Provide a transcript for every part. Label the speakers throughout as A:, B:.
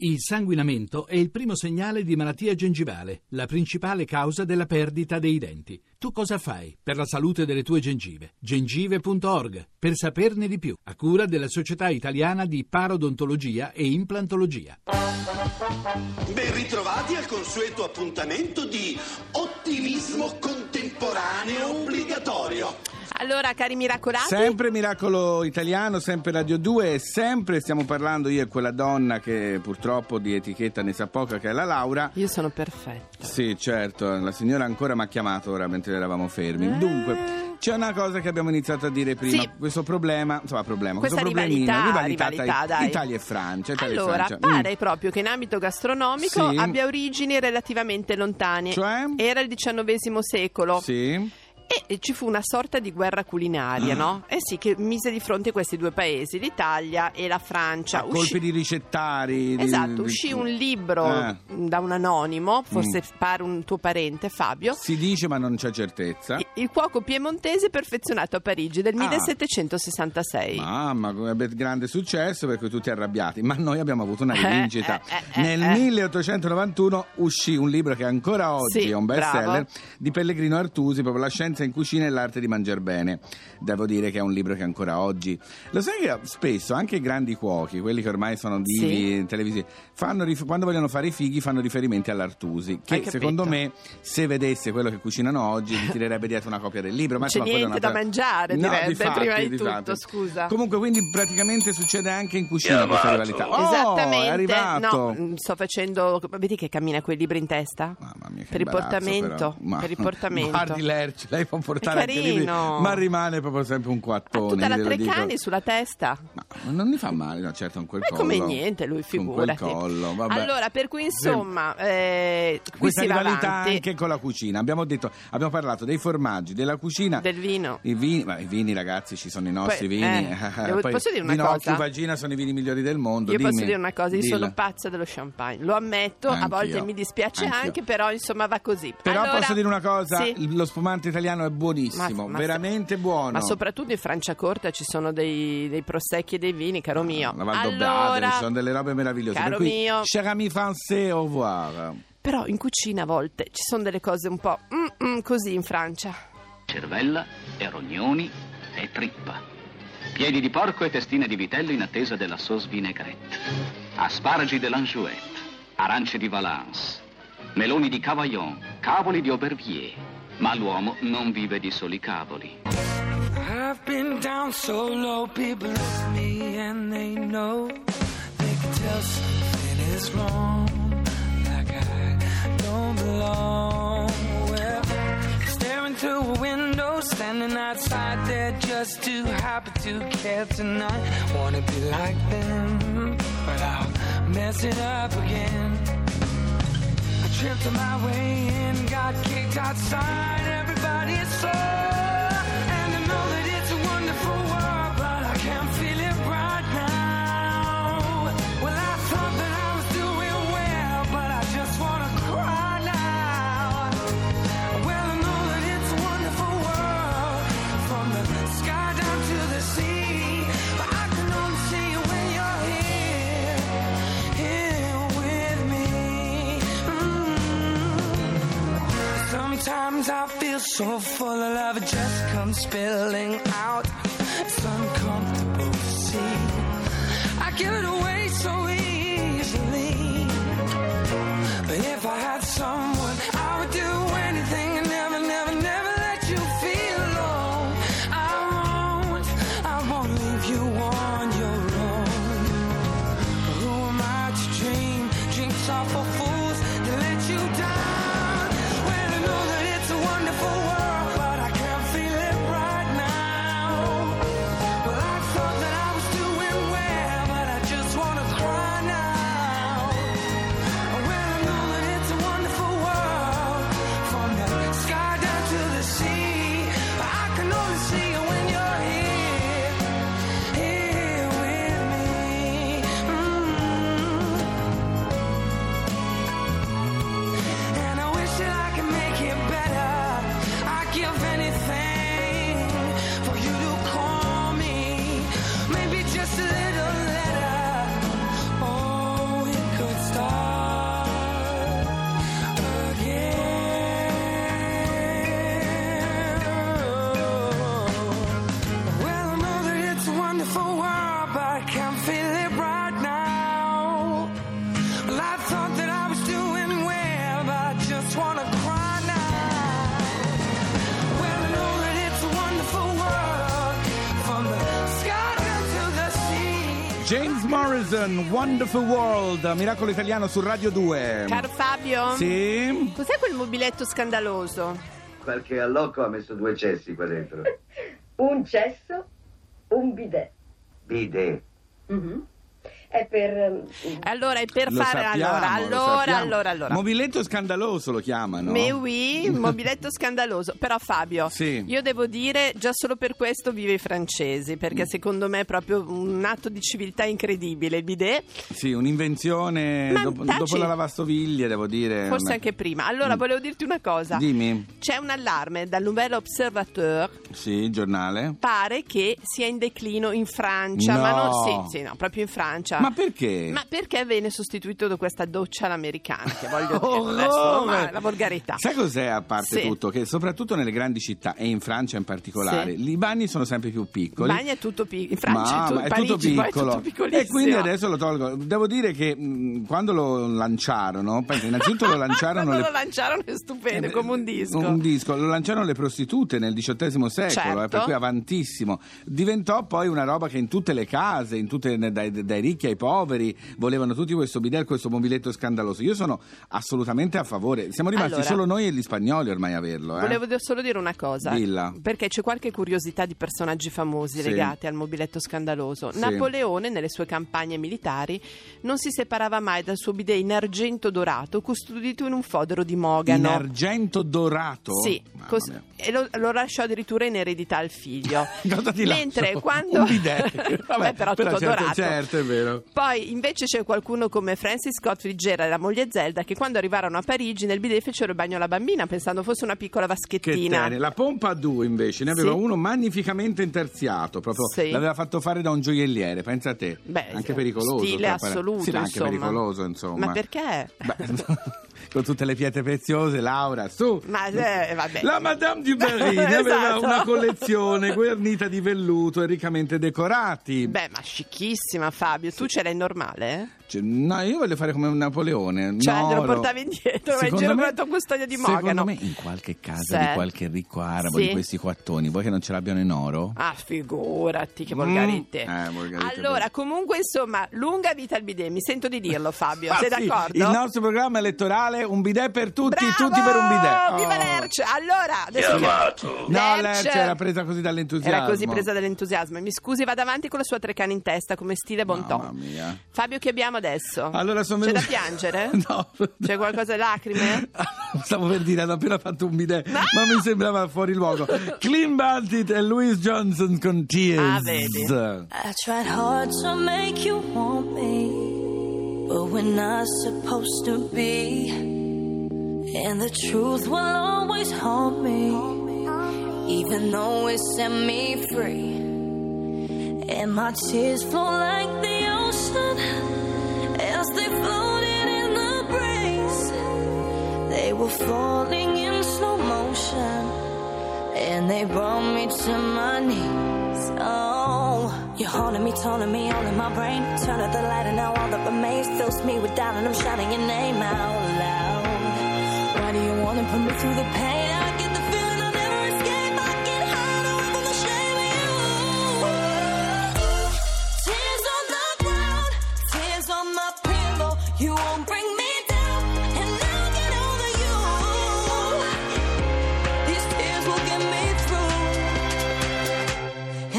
A: Il sanguinamento è il primo segnale di malattia gengivale, la principale causa della perdita dei denti. Tu cosa fai per la salute delle tue gengive? gengive.org per saperne di più, a cura della Società Italiana di Parodontologia e Implantologia.
B: Ben ritrovati al consueto appuntamento di ottimismo contemporaneo obbligatorio.
C: Allora, cari miracolati,
D: Sempre Miracolo Italiano, sempre Radio 2 e sempre stiamo parlando io e quella donna che purtroppo di etichetta ne sa poca che è la Laura.
C: io sono perfetta.
D: Sì, certo, la signora ancora mi ha chiamato ora mentre eravamo fermi.
C: Eh.
D: Dunque, c'è una cosa che abbiamo iniziato a dire prima,
C: Sì.
D: questo problema, insomma problema,
C: Questa
D: questo problemino,
C: rivalità,
D: rivalità,
C: rivalità,
D: tra
C: dai.
D: Italia e Francia. Italia e
C: Allora,
D: Francia. Mm.
C: pare proprio che in ambito gastronomico
D: Sì.
C: abbia origini relativamente lontane.
D: Cioè?
C: Era il XIX secolo.
D: Sì.
C: E ci fu una sorta di guerra culinaria,
D: Ah.
C: no? Eh sì, che mise di fronte questi due paesi, l'Italia e la Francia.
D: A colpi di ricettari. di-
C: Esatto, uscì un libro
D: Eh.
C: da un anonimo, forse
D: Mm.
C: pare un tuo parente, Fabio.
D: Si dice ma non c'è certezza.
C: Il- cuoco piemontese perfezionato a Parigi del
D: Ah.
C: 1766.
D: Mamma, ebbe grande successo perché tutti arrabbiati, ma noi abbiamo avuto una
C: Eh,
D: rivincita.
C: eh, eh,
D: Nel
C: eh.
D: 1891 uscì un libro che ancora oggi
C: Sì,
D: è un bestseller
C: bravo.
D: di Pellegrino Artusi, proprio La scienza in cucina e l'arte di mangiare bene. Devo dire che è un libro che ancora oggi. Lo sai che spesso anche i grandi cuochi, quelli che ormai sono divi
C: Sì.
D: in televisione, fanno rif- quando vogliono fare i fighi fanno riferimenti all'Artusi, che secondo me se vedesse quello che cucinano oggi gli tirerebbe dietro una copia del libro. Ma
C: C'è
D: insomma, quella è
C: niente da mangiare,
D: No,
C: direbbe,
D: difatti,
C: prima di
D: difatti.
C: tutto, scusa.
D: Comunque, quindi praticamente succede anche in cucina questa rivalità. Oh,
C: Esattamente,
D: è arrivato.
C: no, mm, sto facendo. Vedi che cammina quei libri in testa?
D: Mamma mia, che
C: per il portamento.
D: però. Ma-
C: Per il portamento.
D: Guardi Lerci, lei può portare anche libri, ma rimane proprio sempre un
C: Ha
D: quattone.
C: tutta la. Treccani sulla testa.
D: Ma non mi fa male, no, certo, con quel
C: Ma
D: collo.
C: come niente, lui
D: vabbè.
C: Allora, per cui insomma, eh, qui
D: Questa rivalità anche con la cucina. Abbiamo detto, abbiamo parlato dei formaggi, della cucina.
C: Del vino.
D: I vini, ma i vini ragazzi ci sono i nostri
C: Poi,
D: vini.
C: eh, devo-
D: Poi
C: posso dire una
D: Vinocchio,
C: cosa?
D: Vagina sono i vini migliori del mondo.
C: Io posso
D: dimmi.
C: dire una cosa, io
D: Dilla.
C: sono pazza dello champagne, lo ammetto, a
D: Anch'io.
C: volte mi dispiace
D: Anch'io.
C: anche, però insomma va così.
D: Però
C: Allora,
D: posso dire una cosa,
C: sì.
D: lo spumante italiano è buonissimo,
C: Ma- ma-
D: veramente buono.
C: Ma soprattutto in Franciacorta ci sono dei, dei prosecchi dei vini, caro mio.
D: La Val
C: allora,
D: ci sono delle robe meravigliose.
C: caro
D: per cui,
C: mio.
D: cher ami français, au revoir.
C: però in cucina a volte ci sono delle cose un po' mm, mm, così in Francia.
E: cervella e rognoni e trippa. Piedi di porco e testine di vitello in attesa della sauce vinaigrette. Asparagi dell'Anjouette, arance di Valence, meloni di Cavaillon, cavoli di Aubervier. Ma l'uomo non vive di soli cavoli.
F: I've been down so low, people look at me and they know they can tell something is wrong, like I don't belong. Well, staring through a window, standing outside there just too happy to care tonight. Wanna be like them, but I'll mess it up again. I tripped on my way in, got kicked outside. Everybody is so, Sometimes I feel so full of love, it just comes spilling out. It's uncomfortable to see. I give it away so easily. But if I had someone, I would do anything and never, never, never let you feel alone. I won't, I won't leave you on your own. Who am I to dream? Drinks are for fools
D: Morrison, Wonderful World, Miracolo Italiano su Radio 2.
C: Caro Fabio,
D: Sì?
C: cos'è quel mobiletto scandaloso?
G: Qualche allocco ha messo due cessi qua dentro.
H: Un cesso, un bidet.
G: Bidet.
H: Mhm. È per... ehm,
C: Allora, è per
D: Lo
C: fare
D: sappiamo,
C: allora,
D: lo
C: allora, allora, allora.
D: Mobiletto scandaloso lo chiamano.
C: Mais oui, mobiletto scandaloso. Però Fabio,
D: Sì.
C: io devo dire, già solo per questo vive i francesi, perché secondo me è proprio un atto di civiltà incredibile, il bidet,
D: Sì, un'invenzione
C: Ma
D: dopo, dopo la lavastoviglie, devo dire.
C: forse
D: una-
C: anche prima. Allora,
D: Mm.
C: volevo dirti una cosa.
D: Dimmi.
C: C'è un allarme dal Nouvel Observateur,
D: Sì, giornale.
C: pare che sia in declino in Francia,
D: No.
C: ma non sì, sì, no, proprio in Francia.
D: Ma perché?
C: Ma perché venne sostituito da questa doccia all'americana? Che voglio
D: Orrore!
C: dire, adesso, ma la volgarità.
D: Sai cos'è a parte
C: Sì.
D: tutto? Che soprattutto nelle grandi città e in Francia in particolare,
C: Sì.
D: i bagni sono sempre più
C: Il
D: piccoli.
C: bagno è tutto piccolo, in Francia
D: Ma-
C: è, tu-
D: ma è
C: Parigi,
D: tutto
C: poi è
D: piccolo
C: tutto piccolissimo.
D: e quindi adesso lo tolgo. Devo dire che mh, quando lo lanciarono, innanzitutto lo lanciarono
C: Quando
D: le-
C: lo lanciarono è stupendo,
D: Eh,
C: come un disco.
D: Un disco, lo lanciarono le prostitute nel XVIII secolo,
C: Certo.
D: eh, per cui avantissimo. Diventò poi una roba che in tutte le case, in tutte- dai, dai ricchi ai poveri, volevano tutti questo bidet, questo mobiletto scandaloso. Io sono assolutamente a favore. Siamo rimasti
C: Allora.
D: solo noi e gli spagnoli ormai a averlo. eh.
C: Volevo solo dire una cosa,
D: Dilla.
C: perché c'è qualche curiosità di personaggi famosi
D: Sì.
C: legati al mobiletto scandaloso.
D: Sì.
C: Napoleone, nelle sue campagne militari, non si separava mai dal suo bidet in argento dorato, custodito in un fodero di
D: In
C: mogano.
D: argento dorato?
C: Sì, cos- e lo, lo lasciò addirittura in eredità al figlio.
D: Cosa ti
C: Mentre
D: lascio?
C: quando...
D: Un bidet. Vabbè,
C: Beh, però, tutto
D: certo,
C: dorato.
D: certo, è vero.
C: Poi invece c'è qualcuno come Francis Scott Fitzgerald e la moglie Zelda che quando arrivarono a Parigi nel bidet fecero il bagno alla bambina pensando fosse una piccola
D: Che
C: vaschettina.
D: La pompa a due invece ne aveva
C: Sì.
D: uno magnificamente interziato, proprio
C: Sì.
D: l'aveva fatto fare da un gioielliere, pensa a te.
C: Beh,
D: anche pericoloso.
C: Stile assoluto,
D: Sì, anche
C: insomma.
D: pericoloso, insomma.
C: Ma perché?
D: Beh, con tutte le pietre preziose, Laura, su.
C: Ma eh, vabbè.
D: La Madame du Barry ne aveva
C: Esatto.
D: una collezione guarnita di velluto e riccamente decorati.
C: Beh, ma scicchissima Fabio, tu ce l'hai normale?
D: Cioè, no, io voglio fare come un Napoleone.
C: Cioè, te lo portavi indietro, vai in
D: Secondo
C: giro
D: me-
C: con la tua custodia di
D: Secondo
C: Mogano.
D: me in qualche casa
C: Sì.
D: di qualche ricco arabo
C: Sì.
D: di questi quattoni, vuoi che non ce l'abbiano in oro?
C: Ah, figurati, che volgarite.
D: Mm. Eh, volgarite
C: allora, comunque, insomma, lunga vita al bidet, mi sento di dirlo, Fabio.
D: Ah,
C: Sei
D: sì,
C: d'accordo?
D: Il nostro programma elettorale, un bidet per tutti,
C: Bravo!
D: tutti per un bidet.
C: Viva
D: Oh.
C: Lerch! Allora, adesso
E: Chiamato.
D: No, Lerch era presa così dall'entusiasmo.
C: Era così presa dall'entusiasmo. Mi scusi, vada avanti con la sua trecana in testa come stile bon ton.
D: Mamma mia.
C: Fabio, che abbiamo adesso?
D: Allora sono
C: C'è da
D: venuto-
C: piangere?
D: No.
C: C'è qualcosa di lacrime?
D: Stavo per dire, hanno appena fatto un bidet, ma mi sembrava fuori luogo. Clean Bandit e Louis Johnson con Tears.
C: Ah, vedi.
I: I tried hard to make you want me, but we're not supposed to be. And the truth will always haunt me, even though it set me free. And my tears flow like the ocean They were falling in slow motion and they brought me to my knees. Oh, you're haunting me, taunting me, all in my brain. Turn out the light, and now all that remains fills me with doubt, and I'm shouting your name out loud. Why do you wanna put me through the pain?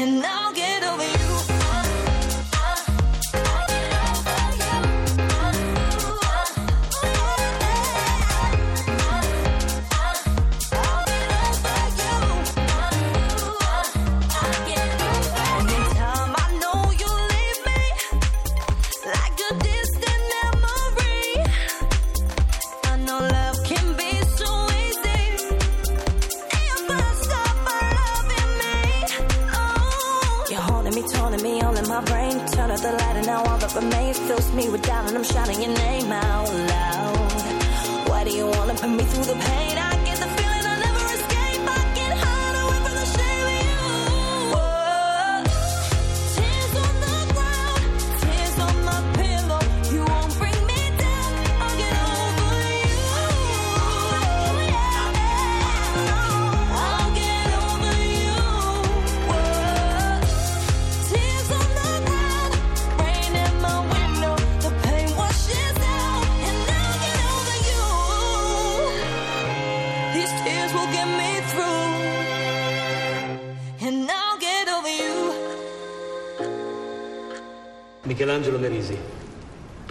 I: And I'll my brain. Turn out the light, and now all that remains fills me with doubt, and I'm shouting your name out loud. Why do you wanna put me through the pain? I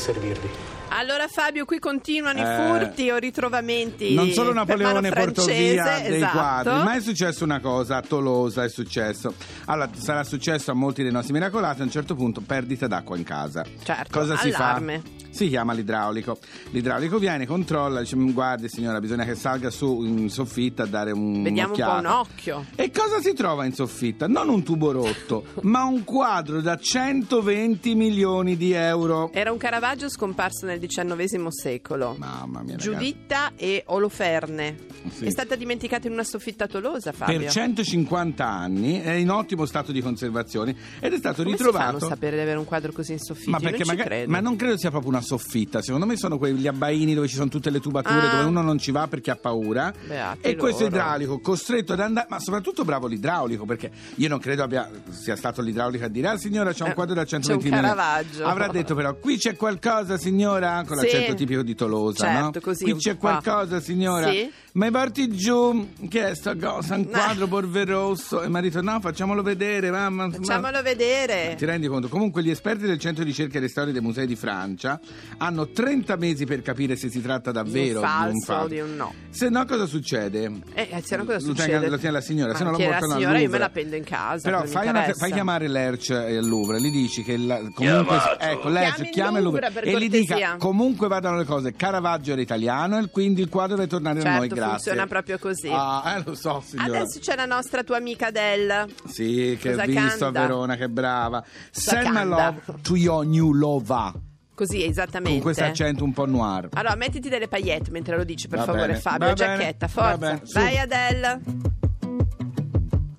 J: servirvi.
C: Allora Fabio, qui continuano i
D: Eh,
C: furti o ritrovamenti.
D: Non solo Napoleone portò via dei
C: esatto.
D: quadri, ma è successo una cosa, a Tolosa è successo. Allora, sarà successo a molti dei nostri miracolati, a un certo punto perdita d'acqua in casa.
C: Certo,
D: Cosa si
C: allarme.
D: fa? Si chiama l'idraulico. L'idraulico viene, controlla, dice "Mm, guardi signora, bisogna che salga su in soffitta a dare un
C: Vediamo un po'
D: un'occhiata."
C: un occhio.
D: E cosa si trova in soffitta? Non un tubo rotto, ma un quadro da 120 milioni di euro.
C: Era un Caravaggio scomparso nel XIX secolo.
D: Mamma mia, ragazzi.
C: Giuditta e Oloferne.
D: Sì.
C: È stata dimenticata in una soffitta tolosa, Fabio.
D: Per 150 anni è in ottimo stato di conservazione ed è stato
C: Come
D: ritrovato.
C: non sapere di avere un quadro così in soffitta?
D: Ma
C: non
D: magari- ma non credo sia proprio una soffitta, secondo me sono quegli abbaini dove ci sono tutte le tubature,
C: Ah.
D: dove uno non ci va perché ha paura.
C: Beati
D: e questo
C: loro.
D: idraulico costretto ad andare, ma soprattutto bravo l'idraulico, perché io non credo abbia, sia stato l'idraulico a dire, ah signora c'è un
C: Eh,
D: quadro da
C: c'è
D: 120
C: un
D: milioni.
C: Caravaggio.
D: Avrà detto però, qui c'è qualcosa signora, con
C: Sì.
D: l'accento tipico di Tolosa, no?
C: Certo, così,
D: Qui
C: un
D: c'è qualcosa signora.
C: Sì.
D: Mi porti giù, che è sta cosa, un quadro polveroso. E mi ha detto, no, facciamolo vedere, mamma. ma-
C: Facciamolo vedere.
D: ti rendi conto? Comunque gli esperti del Centro di Ricerca e Restauri dei Musei di Francia hanno 30 mesi per capire se si tratta davvero
C: Di un falso
D: di un falso.
C: o di un no.
D: Se no cosa succede?
C: Eh, eh, se no cosa
D: Lo
C: succede?
D: tenga- lo tiene la signora, se no lo portano
C: la
D: al
C: signora, io me
D: Louvre.
C: la prendo in casa.
D: Però fai, una- fai chiamare l'Erc e al Louvre, gli dici che la- comunque
B: Chiamato.
D: ecco, l'Erc chiama il Louvre,
C: Louvre, per
D: e gli dica comunque vadano le cose. Caravaggio era italiano e quindi il quadro deve tornare a noi,
C: Certo,
D: grazie.
C: funziona proprio così.
D: Ah, eh, lo so, signora.
C: Adesso c'è la nostra tua amica Adele.
D: Sì, che
C: Cosa
D: ho visto a
C: canta?
D: Verona, che brava.
C: Cosa
D: Send my love to your new lover.
C: Così, esattamente.
D: Con questo accento un po' noir.
C: Allora, mettiti delle paillette mentre lo dici, per
D: Va
C: favore,
D: bene,
C: Fabio.
D: va
C: Giacchetta,
D: bene, va
C: forza.
D: bene, su.
C: Vai, Adele.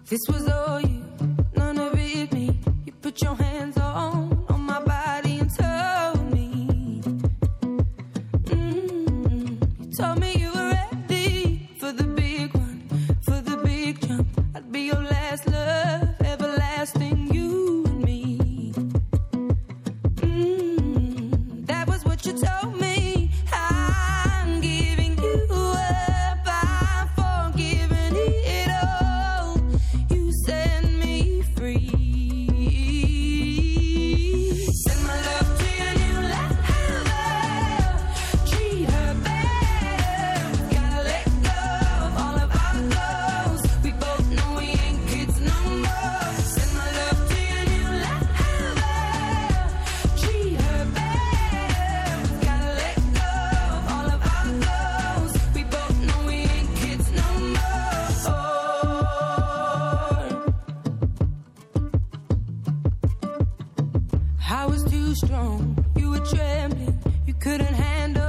K: This was all you, none of it me. You put your hands on I was too strong. You were trembling. You couldn't handle